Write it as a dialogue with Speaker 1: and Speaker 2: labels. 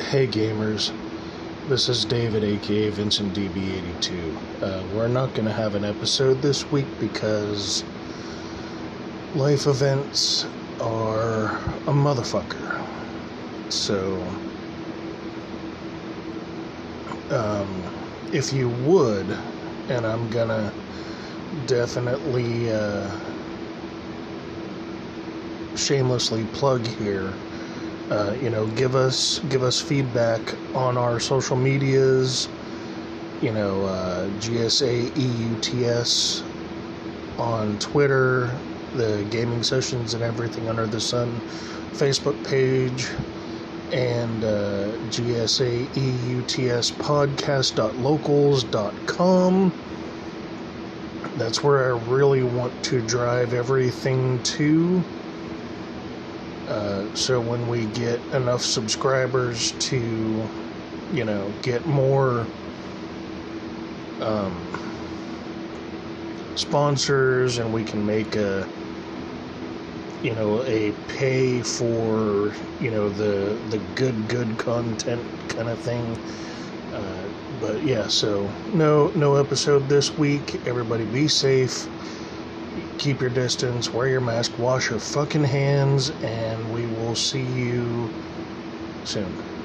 Speaker 1: Hey gamers, this is David aka Vincent DB82. Uh, we're not going to have an episode this week because life events are a motherfucker. So, um, if you would, and I'm gonna definitely uh, shamelessly plug here uh, you know, give us give us feedback on our social medias. You know, uh, GSA on Twitter, the gaming sessions and everything under the sun Facebook page, and uh, GSA podcast.locals.com. That's where I really want to drive everything to. Uh, so when we get enough subscribers to, you know, get more um, sponsors, and we can make a, you know, a pay for, you know, the the good good content kind of thing. Uh, but yeah, so no no episode this week. Everybody be safe keep your distance, wear your mask, wash your fucking hands, and we will see you soon.